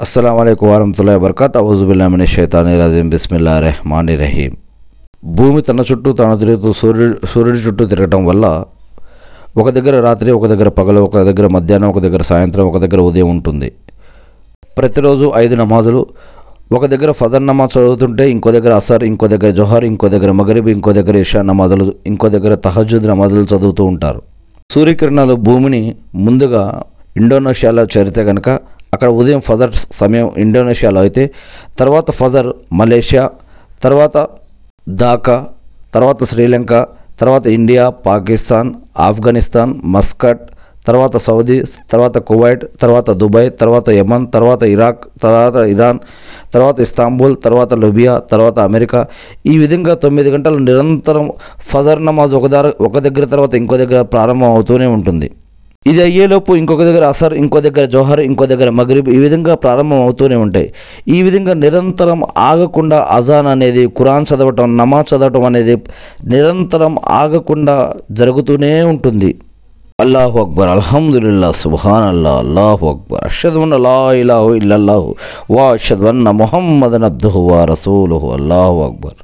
అస్సలం అయికు వరహతుల్లా వబర్కాత్ అవుజుబుల్లామిని షైతాని రజీం బిస్మిల్లా రెహమాన్ రహీం భూమి తన చుట్టూ తన తిరుగుతూ సూర్యుడు సూర్యుడి చుట్టూ తిరగటం వల్ల ఒక దగ్గర రాత్రి ఒక దగ్గర పగలు ఒక దగ్గర మధ్యాహ్నం ఒక దగ్గర సాయంత్రం ఒక దగ్గర ఉదయం ఉంటుంది. ప్రతిరోజు ఐదు నమాజులు ఒక దగ్గర ఫదర్ నమాజ్ చదువుతుంటే ఇంకో దగ్గర అసర్ ఇంకో దగ్గర జొహార్ ఇంకో దగ్గర మగరిబ్ ఇంకో దగ్గర ఇషా నమాజులు ఇంకో దగ్గర తహజుద్ నమాజులు చదువుతూ ఉంటారు. సూర్యకిరణాలు భూమిని ముందుగా ఇండోనేషియాలో చేరితే కనుక అక్కడ ఉదయం ఫజర్ సమయం ఇండోనేషియాలో అయితే తర్వాత ఫజర్ మలేషియా తర్వాత ఢాకా తర్వాత శ్రీలంక తర్వాత ఇండియా పాకిస్తాన్ ఆఫ్ఘనిస్తాన్ మస్కట్ తర్వాత సౌదీ తర్వాత కువైట్ తర్వాత దుబాయ్ తర్వాత యమన్ తర్వాత ఇరాక్ తర్వాత ఇరాన్ తర్వాత ఇస్తాంబుల్ తర్వాత లుబియా తర్వాత అమెరికా. ఈ విధంగా తొమ్మిది గంటలు నిరంతరం ఫజర్ నమాజ్ ఒక ఒక దగ్గర తర్వాత ఇంకో దగ్గర ప్రారంభం అవుతూనే ఉంటుంది. ఇది అయ్యేలోపు ఇంకొక దగ్గర అసర్ ఇంకో దగ్గర జోహర్ ఇంకో దగ్గర మగరిబ్ ఈ విధంగా ప్రారంభం అవుతూనే ఉంటాయి ఈ విధంగా నిరంతరం ఆగకుండా అజాన్ అనేది ఖురాన్ చదవటం నమాజ్ చదవటం అనేది నిరంతరం ఆగకుండా జరుగుతూనే ఉంటుంది. అల్లాహు అక్బర్ అల్హమ్దుల్లా సుహాన్ అల్లా అల్లాహు అక్బర్ అషద్వన్ లా ఇలాహు ఇల్లల్లాహు వా అషద్వన్న మొహమ్మదన్ అబ్దుహు వా రసూలుహు అల్లాహు అక్బర్.